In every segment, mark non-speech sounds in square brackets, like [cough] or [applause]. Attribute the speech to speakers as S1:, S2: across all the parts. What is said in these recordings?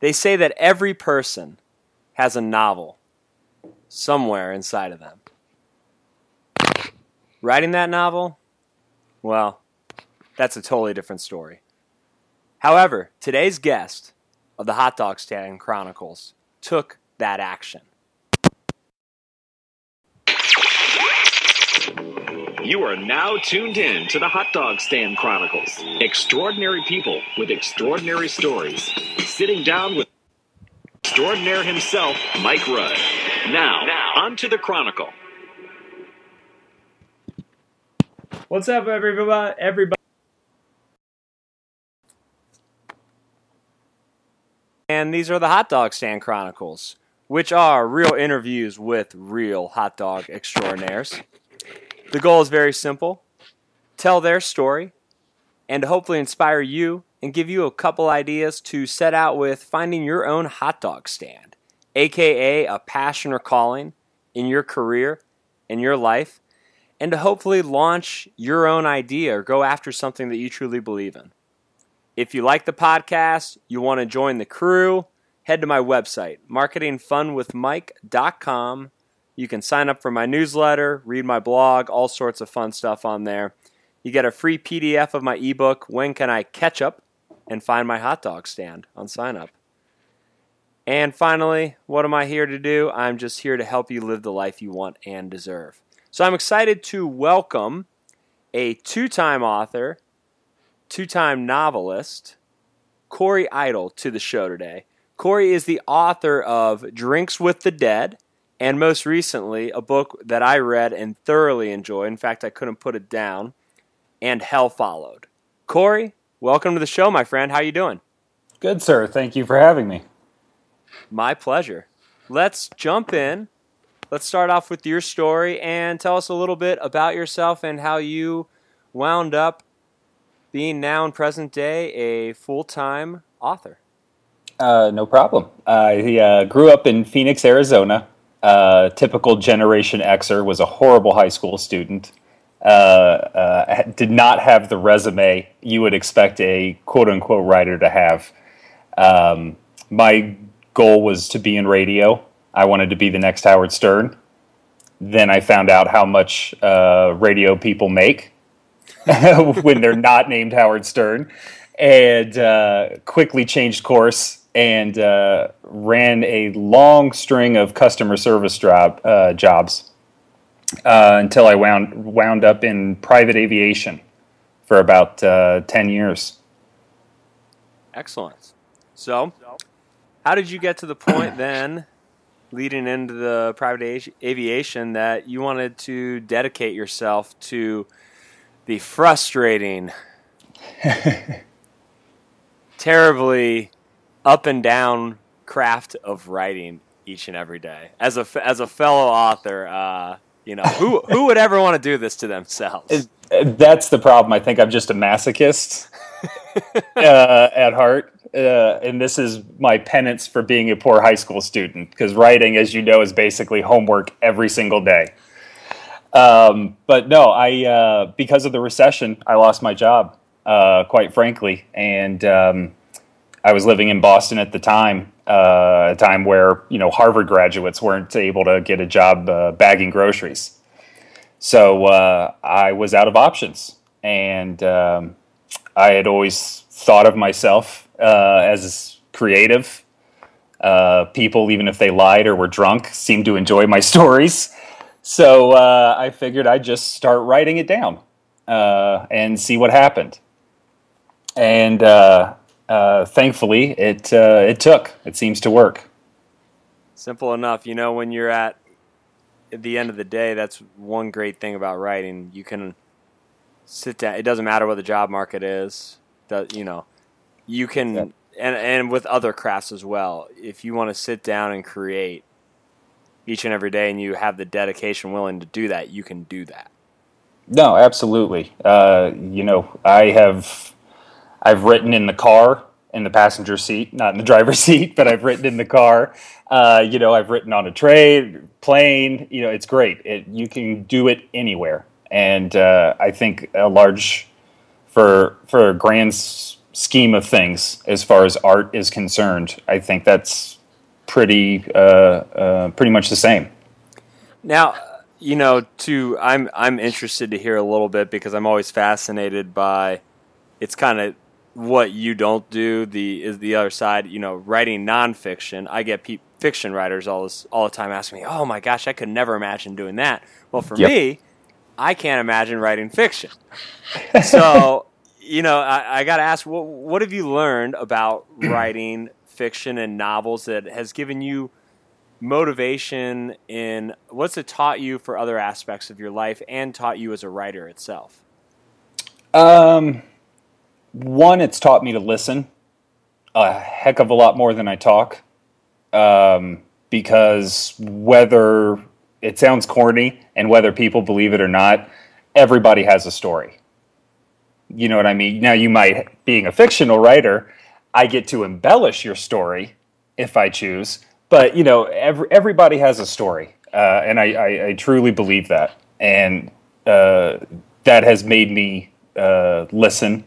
S1: They say that every person has a novel somewhere inside of them. Writing that novel? Well, that's a totally different story. However, today's guest of the Hot Dog Stand Chronicles took that action.
S2: You are now tuned in to the Hot Dog Stand Chronicles. Extraordinary people with extraordinary stories. Sitting down with extraordinaire himself, Mike Rudd. Now, now on to the Chronicle.
S1: What's up, everybody? Everybody. And these are the Hot Dog Stand Chronicles, which are real interviews with real hot dog extraordinaires. The goal is very simple tell their story and to hopefully inspire you and give you a couple ideas to set out with finding your own hot dog stand, aka a passion or calling in your career, in your life, and to hopefully launch your own idea or go after something that you truly believe in. If you like the podcast, you want to join the crew, head to my website, marketingfunwithmike.com. You can sign up for my newsletter, read my blog, all sorts of fun stuff on there. You get a free PDF of my ebook, When Can I Catch Up? and find my hot dog stand on sign up. And finally, what am I here to do? I'm just here to help you live the life you want and deserve. So I'm excited to welcome a two time author, two time novelist, Cory Idle, to the show today. Cory is the author of Drinks with the Dead, and most recently, a book that I read and thoroughly enjoyed. In fact, I couldn't put it down, and Hell Followed. Cory, welcome to the show, my friend. How are you doing?
S3: Good, sir. Thank you for having me.
S1: My pleasure. Let's jump in. Let's start off with your story and tell us a little bit about yourself and how you wound up being now in present day a full time author.
S3: Uh, no problem. I uh, grew up in Phoenix, Arizona. Uh, typical Generation Xer was a horrible high school student. Uh, uh, did not have the resume you would expect a quote unquote writer to have. Um, my goal was to be in radio. I wanted to be the next Howard Stern. Then I found out how much uh, radio people make [laughs] when they're not named Howard Stern, and uh, quickly changed course and uh, ran a long string of customer service job, uh, jobs uh, until I wound wound up in private aviation for about uh, ten years.
S1: Excellent. So, how did you get to the point then, leading into the private aviation, that you wanted to dedicate yourself to the frustrating, [laughs] terribly up and down craft of writing each and every day? As a as a fellow author, uh, you know who [laughs] who would ever want to do this to themselves?
S3: That's the problem. I think I'm just a masochist [laughs] uh, at heart. Uh, and this is my penance for being a poor high school student because writing, as you know, is basically homework every single day. Um, but no, I uh, because of the recession, I lost my job. Uh, quite frankly, and um, I was living in Boston at the time, uh, a time where you know Harvard graduates weren't able to get a job uh, bagging groceries. So uh, I was out of options, and um, I had always thought of myself uh, as creative. people, even if they lied or were drunk, seemed to enjoy my [laughs] stories. So uh, I figured I'd just start writing it down uh, and see what happened. And uh, thankfully, it uh, it took. It seems to work.
S1: Simple enough. You know, when you're at at the end of the day, that's one great thing about writing. You can sit down. It doesn't matter what the job market is. That you know, you can yeah. and and with other crafts as well. If you want to sit down and create, each and every day and you have the dedication willing to do that, you can do that.
S3: No, absolutely. Uh, you know, I have I've written in the car in the passenger seat, not in the [laughs] driver's seat, but I've written in the car. Uh, you know, I've written on a train, plane. You know, it's great. It, you can do it anywhere, and uh, I think a large for for a grand scheme of things, as far as art is concerned, I think that's pretty uh, uh, pretty much the same.
S1: Now, you know, to I'm I'm interested to hear a little bit because I'm always fascinated by it's kind of what you don't do. The is the other side. You know, writing nonfiction. I get pe- fiction writers all this all the time asking me, "Oh my gosh, I could never imagine doing that." Well, for
S3: Yep.
S1: me, I can't imagine writing fiction. [laughs] so, you know, I, I got to ask, what what have you learned about [clears throat] writing fiction and novels that has given you motivation in what's it taught you for other aspects of your life and taught you as a writer itself?
S3: Um, one, it's taught me to listen a heck of a lot more than I talk. Um, because whether it sounds corny and whether people believe it or not, everybody has a story. You know what I mean? Now, you might, being a fictional writer, I get to embellish your story if I choose, but you know, every, everybody has a story, uh, and I, I, I truly believe that, and uh, that has made me uh, listen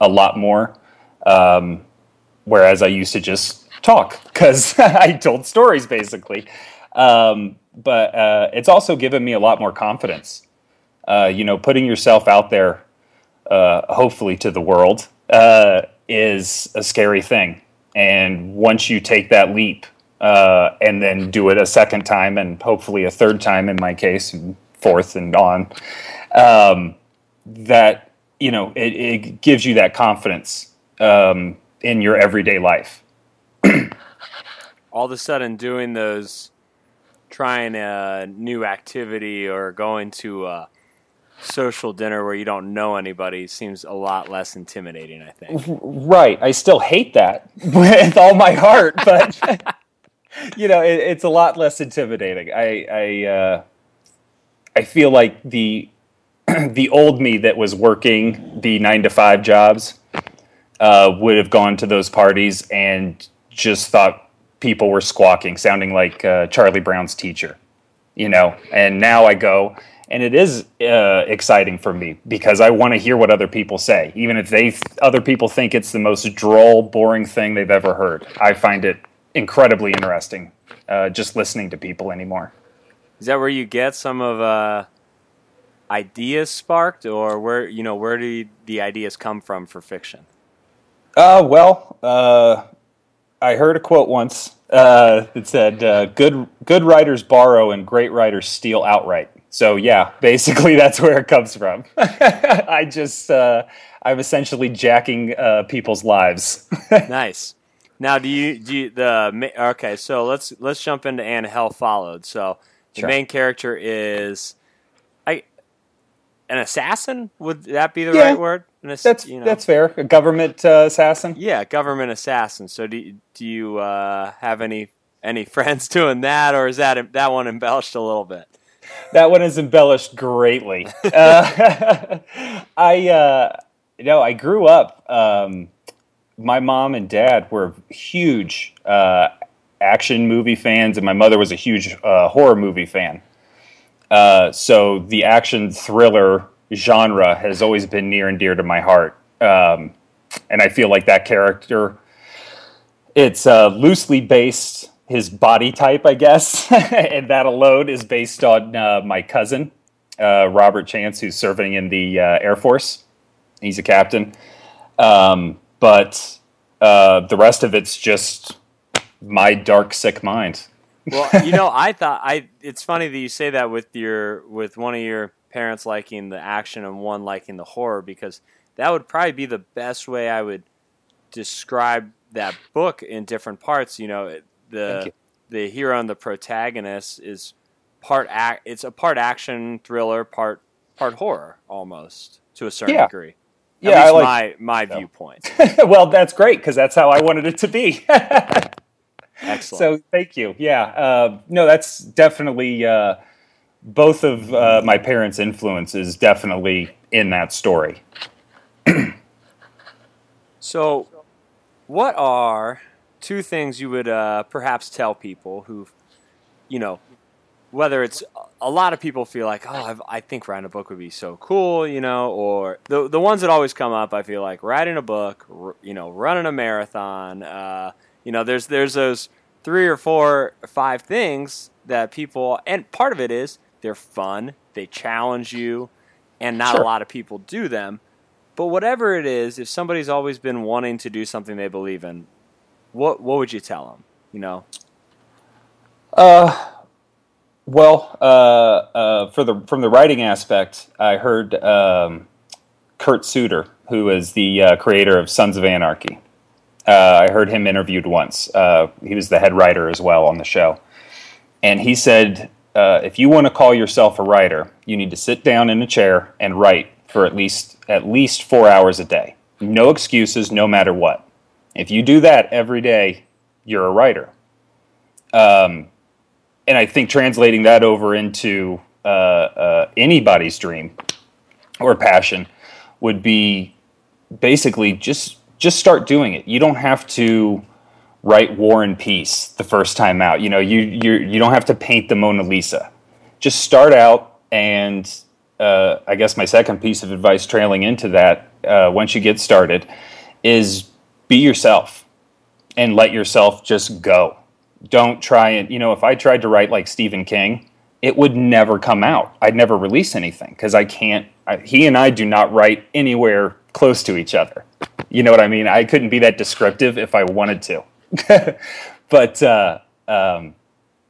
S3: a lot more, um, whereas I used to just talk because [laughs] I told stories basically. Um, but uh, it's also given me a lot more confidence. Uh, you know, putting yourself out there, uh, hopefully to the world, uh, is a scary thing. And once you take that leap uh, and then do it a second time and hopefully a third time in my case, and fourth and on, um, that you know it, it gives you that confidence um, in your everyday life.
S1: All of a sudden, doing those, trying a new activity or going to a social dinner where you don't know anybody seems a lot less intimidating, I think.
S3: Right. I still hate that [laughs] with all my heart, but [laughs] you know, it, it's a lot less intimidating. I I uh, I feel like the [clears throat] the old me that was working the nine to five jobs uh, would have gone to those parties and just thought people were squawking, sounding like uh, Charlie Brown's teacher, you know. And now I go, and it is uh, exciting for me because I want to hear what other people say, even if they other people think it's the most droll, boring thing they've ever heard. I find it incredibly interesting uh, just listening to people anymore.
S1: Is that where you get some of uh, ideas sparked, or where you know where do the ideas come from for fiction?
S3: Uh, well, uh, I heard a quote once uh, that said, uh, "Good good writers borrow and great writers steal outright." So yeah, [laughs] basically that's where it comes from. [laughs] I just uh, I'm essentially jacking uh, people's lives. [laughs]
S1: nice. Now, do you do you, the okay? So let's let's jump into and Hell Followed. So the
S3: Sure.
S1: main character is an assassin. Would that be the
S3: Yeah.
S1: right word? An ass-
S3: that's
S1: you know.
S3: that's fair. A government uh, assassin.
S1: yeah, government assassin. So do you, do you uh, have any any [laughs] friends doing that, or is that that one embellished a little bit?
S3: that one is embellished greatly. Uh, [laughs] I, uh, you know, I grew up. Um, my mom and dad were huge uh, action movie fans, and my mother was a huge uh, horror movie fan. Uh, so the action thriller genre has always been near and dear to my heart, um, and I feel like that character. It's uh, loosely based his body type, I guess, [laughs] and that alone is based on uh, my cousin, uh, Robert Chance, who's serving in the uh, Air Force. He's a captain, um, but the rest of it's just my dark, sick mind.
S1: Well, you know, I thought I. It's funny that you say that with your with one of your parents liking the action and one liking the horror because that would probably be the best way I would describe that book in different parts. You know, the the hero and the protagonist is part act. It's a part action thriller, part part horror, almost to a certain
S3: Yeah.
S1: degree.
S3: Yeah,
S1: At
S3: I
S1: least
S3: like-
S1: my my
S3: so.
S1: viewpoint. [laughs]
S3: well, that's great because that's how I wanted it to be. [laughs]
S1: Excellent.
S3: so thank you. Yeah, uh, no, that's definitely uh, both of uh, my parents' influences definitely in that story. [clears throat]
S1: So, what are two things you would uh, perhaps tell people who, you know, whether it's a lot of people feel like, oh, I've, I think writing a book would be so cool, you know, or the the ones that always come up, I feel like writing a book, r- you know, running a marathon, uh, you know, there's there's those three or four or five things that people, and part of it is they're fun, they challenge you, and not
S3: Sure.
S1: a lot of people do them. But whatever it is, if somebody's always been wanting to do something they believe in, what what would you tell them? You know, Uh,
S3: Well, uh, uh, for the from the writing aspect, I heard um, Kurt Sutter, who is the uh, creator of Sons of Anarchy. Uh, I heard him interviewed once. Uh, he was the head writer as well on the show, and he said, uh, if you want to call yourself a writer, you need to sit down in a chair and write for at least at least four hours a day. No excuses, no matter what. If you do that every day, you're a writer. Um, and I think translating that over into uh, uh, anybody's dream or passion would be basically just just start doing it. You don't have to write War and Peace the first time out. You know, you you you don't have to paint the Mona Lisa. Just start out, and uh, I guess my second piece of advice, trailing into that, uh, once you get started, is be yourself and let yourself just go. Don't try and, you know, if I tried to write like Stephen King, it would never come out. I'd never release anything because I can't, I, he and I do not write anywhere close to each other. You know what I mean? I couldn't be that descriptive if I wanted to. [laughs] but, uh, um,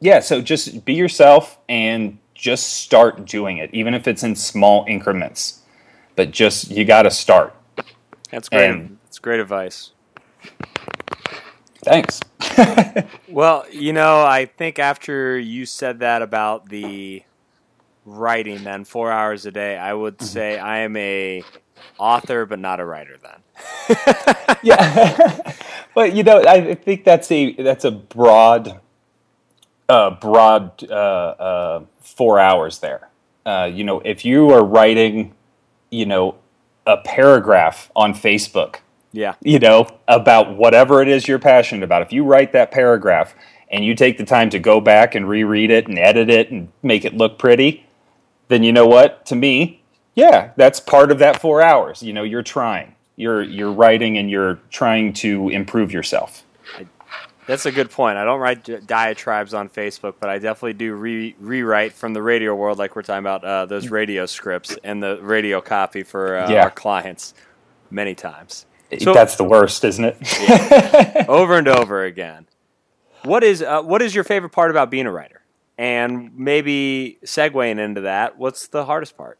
S3: yeah, so just be yourself and just start doing it, even if it's in small increments. But just, you got to start.
S1: that's great.
S3: And-
S1: That's great advice.
S3: Thanks. [laughs]
S1: Well, you know, I think after you said that about the writing, then four hours a day, I would say I am a author, but not a writer. Then, [laughs]
S3: yeah, but you know, I think that's a that's a broad, uh, broad uh, uh, four hours there. Uh, you know, if you are writing, you know, a paragraph on Facebook,
S1: yeah,
S3: you know, about whatever it is you're passionate about, if you write that paragraph and you take the time to go back and reread it and edit it and make it look pretty, then you know what? To me, yeah, that's part of that four hours. You know, you're trying, you're you're writing, and you're trying to improve yourself.
S1: that's a good point. I don't write diatribes on Facebook, but I definitely do re- rewrite from the radio world, like we're talking about uh, those radio scripts and the radio copy for uh,
S3: Yeah.
S1: our clients many times. So-
S3: that's the worst, isn't it? [laughs]
S1: over and over again. What is uh, what is your favorite part about being a writer? And maybe segueing into that, what's the hardest part?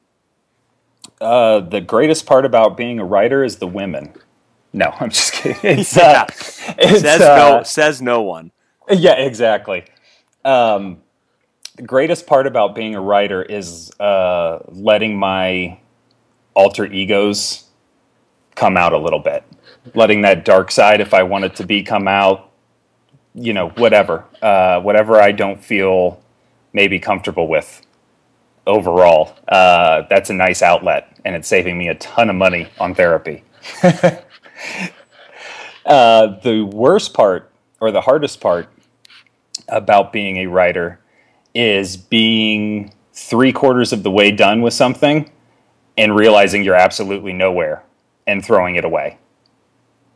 S3: Uh, the greatest part about being a writer is the women. No, [laughs] I'm just kidding. [laughs] It's,
S1: Yeah.
S3: uh, it's,
S1: Says
S3: uh,
S1: no says no one.
S3: Yeah, exactly. Um, the greatest part about being a writer is uh, letting my alter egos come out a little bit, letting that dark side, if I want it to be, come out. You know, whatever, uh, whatever I don't feel maybe comfortable with. Overall, uh, that's a nice outlet, and it's saving me a ton of money on therapy. [laughs] uh, the worst part, or the hardest part, about being a writer is being three quarters of the way done with something and realizing you're absolutely nowhere and throwing it away.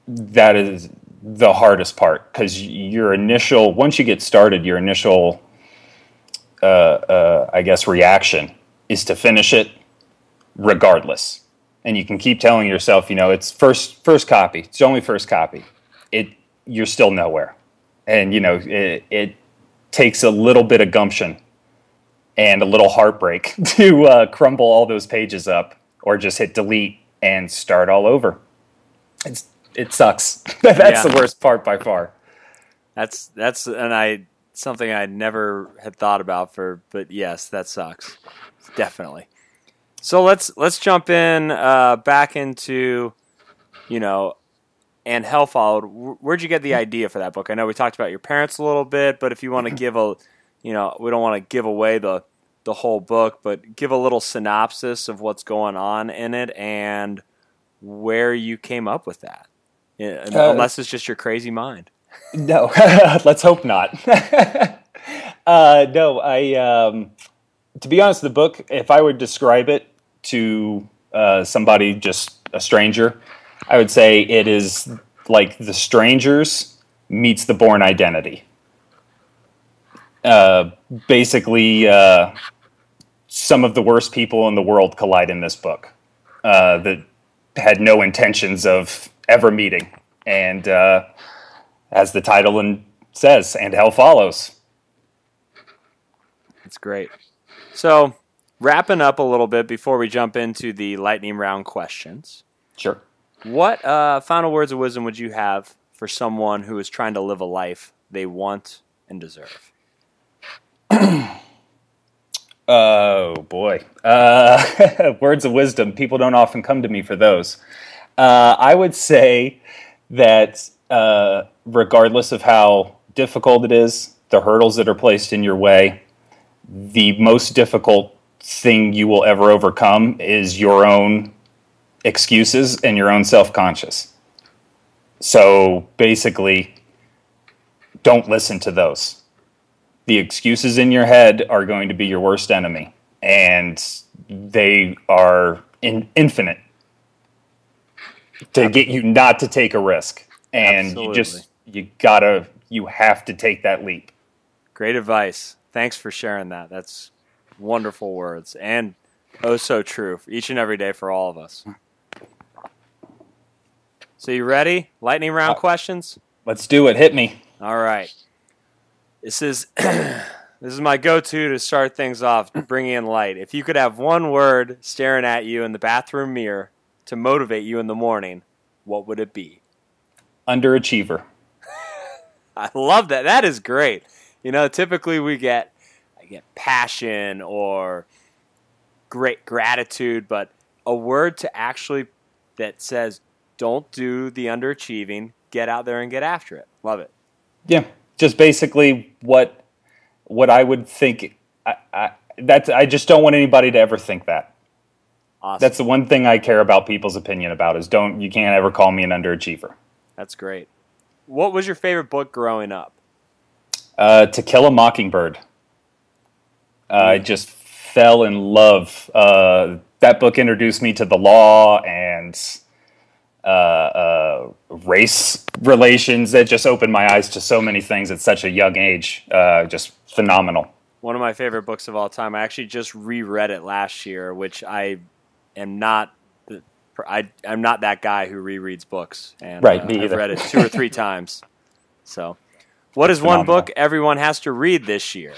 S3: That is the hardest part because your initial, once you get started, your initial, uh, uh, I guess, reaction is to finish it regardless. And you can keep telling yourself, you know, it's first first copy. It's only first copy. It you're still nowhere, and you know it, it takes a little bit of gumption and a little heartbreak [laughs] to uh, crumble all those pages up or just hit delete and start all over. It's it sucks. [laughs] That's
S1: Yeah.
S3: the worst part by far.
S1: That's that's and I something I never had thought about for but yes, that sucks. Definitely. So let's let's jump in uh, back into you know and Hell Followed. Where'd you get the idea for that book? I know we talked about your parents a little bit, but if you want to give a you know, we don't want to give away the the whole book, but give a little synopsis of what's going on in it and where you came up with that.
S3: Uh,
S1: unless it's just your crazy mind.
S3: No, [laughs] let's hope not. [laughs] uh, no, I. Um, to be honest, the book, if I would describe it to uh, somebody, just a stranger, I would say it is like The Strangers meets The Bourne Identity. Uh, basically, uh, some of the worst people in the world collide in this book uh, that had no intentions of ever meeting. And uh, as the title and says, and hell follows.
S1: That's great. So, wrapping up a little bit before we jump into the lightning round questions.
S3: Sure.
S1: What uh, final words of wisdom would you have for someone who is trying to live a life they want and deserve? [clears throat]
S3: oh boy, uh, [laughs] words of wisdom. People don't often come to me for those. Uh, I would say that uh, regardless of how difficult it is, the hurdles that are placed in your way, the most difficult thing you will ever overcome is your own excuses and your own self conscious. So basically, don't listen to those. The excuses in your head are going to be your worst enemy, and they are in, infinite to get you not to take a risk. And
S1: Absolutely.
S3: you just, you gotta, you have to take that leap.
S1: Great advice. Thanks for sharing that. That's wonderful words and oh so true for each and every day for all of us. So you ready? Lightning round
S3: Uh,
S1: questions?
S3: Let's do it. Hit me.
S1: All right. This is [clears throat] this is my go-to to start things off, bringing in light. If you could have one word staring at you in the bathroom mirror to motivate you in the morning, what would it be?
S3: Underachiever.
S1: I love that. That is great. You know, typically we get I get passion or great gratitude, but a word to actually that says don't do the underachieving, get out there and get after it. Love it.
S3: Yeah, just basically what what I would think. I, I, that's I just don't want anybody to ever think that.
S1: Awesome.
S3: That's the one thing I care about people's opinion about is don't you can't ever call me an underachiever.
S1: That's great. What was your favorite book growing up?
S3: Uh, to Kill a Mockingbird. Uh, I just fell in love. Uh, that book introduced me to the law and uh, uh, race relations. That just opened my eyes to so many things at such a young age. Uh, just phenomenal.
S1: One of my favorite books of all time. I actually just reread it last year, which I am not. I I'm not that guy who rereads books, and
S3: Right,
S1: uh,
S3: me
S1: I've
S3: either.
S1: read it two or three [laughs] times. So, what is one book everyone has to read this year,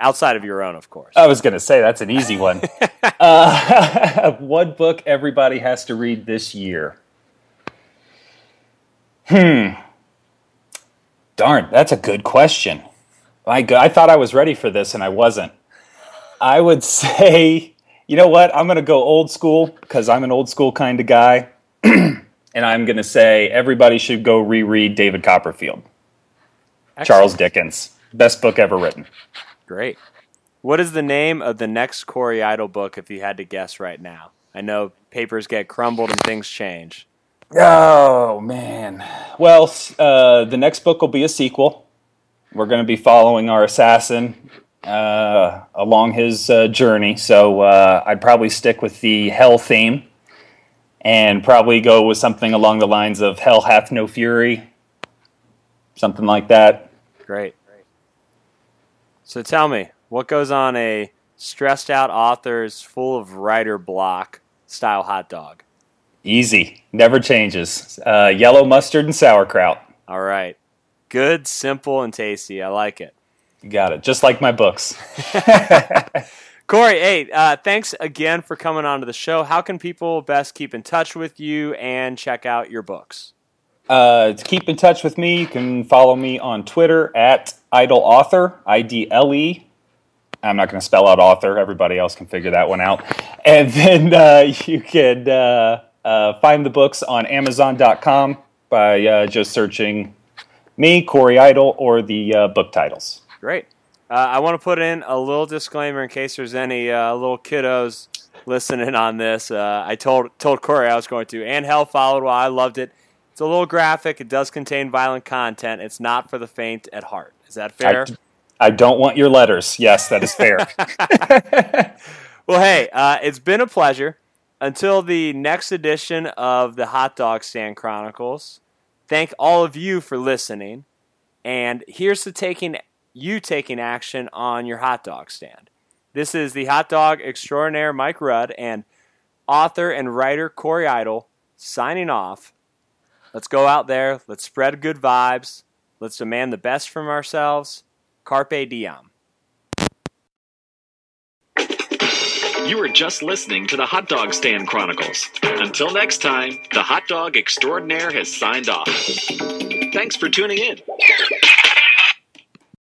S1: outside of your own, of course?
S3: I was going to say that's an easy one. [laughs] uh, [laughs] one book everybody has to read this year. Hmm. Darn, that's a good question. My God, I thought I was ready for this and I wasn't. I would say, you know what? I'm going to go old school because I'm an old school kind of guy. [clears throat] and I'm going to say everybody should go reread David Copperfield, Charles Dickens. Best book ever written.
S1: Great. What is the name of the next Cory Idle book if you had to guess right now? I know papers get crumbled and things change.
S3: Oh man. Well, uh, the next book will be a sequel. We're going to be following our assassin uh, along his uh, journey. So uh, I'd probably stick with the hell theme, and probably go with something along the lines of "Hell hath no fury," something like that.
S1: Great. So tell me, what goes on a stressed out author's full of writer block style hot dog?
S3: Easy, never changes. Uh, yellow mustard and sauerkraut.
S1: All right. Good, simple, and tasty. I like it.
S3: You got it. Just like my books. [laughs] [laughs]
S1: Cory, hey, uh, thanks again for coming on to the show. How can people best keep in touch with you and check out your books?
S3: Uh, to keep in touch with me, you can follow me on Twitter at idle author, I D L E. I'm not going to spell out author. Everybody else can figure that one out. And [laughs] then uh, you can uh, uh, find the books on Amazon.com by uh, just searching me, Cory Idle, or the uh, book titles.
S1: Great. Uh, I want to put in a little disclaimer in case there's any uh, little kiddos listening on this. Uh, I told told Cory I was going to, and Hell followed. While I loved it, it's a little graphic. It does contain violent content. It's not for the faint at heart. Is that fair?
S3: I, I don't want your letters. Yes, that is fair. [laughs] [laughs]
S1: well, hey, uh, it's been a pleasure. Until the next edition of the Hot Dog Stand Chronicles, thank all of you for listening. And here's to taking you taking action on your hot dog stand. This is the hot dog extraordinaire Mike Rudd and author and writer Cory Idle signing off. Let's go out there. Let's spread good vibes. Let's demand the best from ourselves. Carpe diem.
S2: You were just listening to the Hot Dog Stand Chronicles. Until next time, the Hot Dog Extraordinaire has signed off. Thanks for tuning in.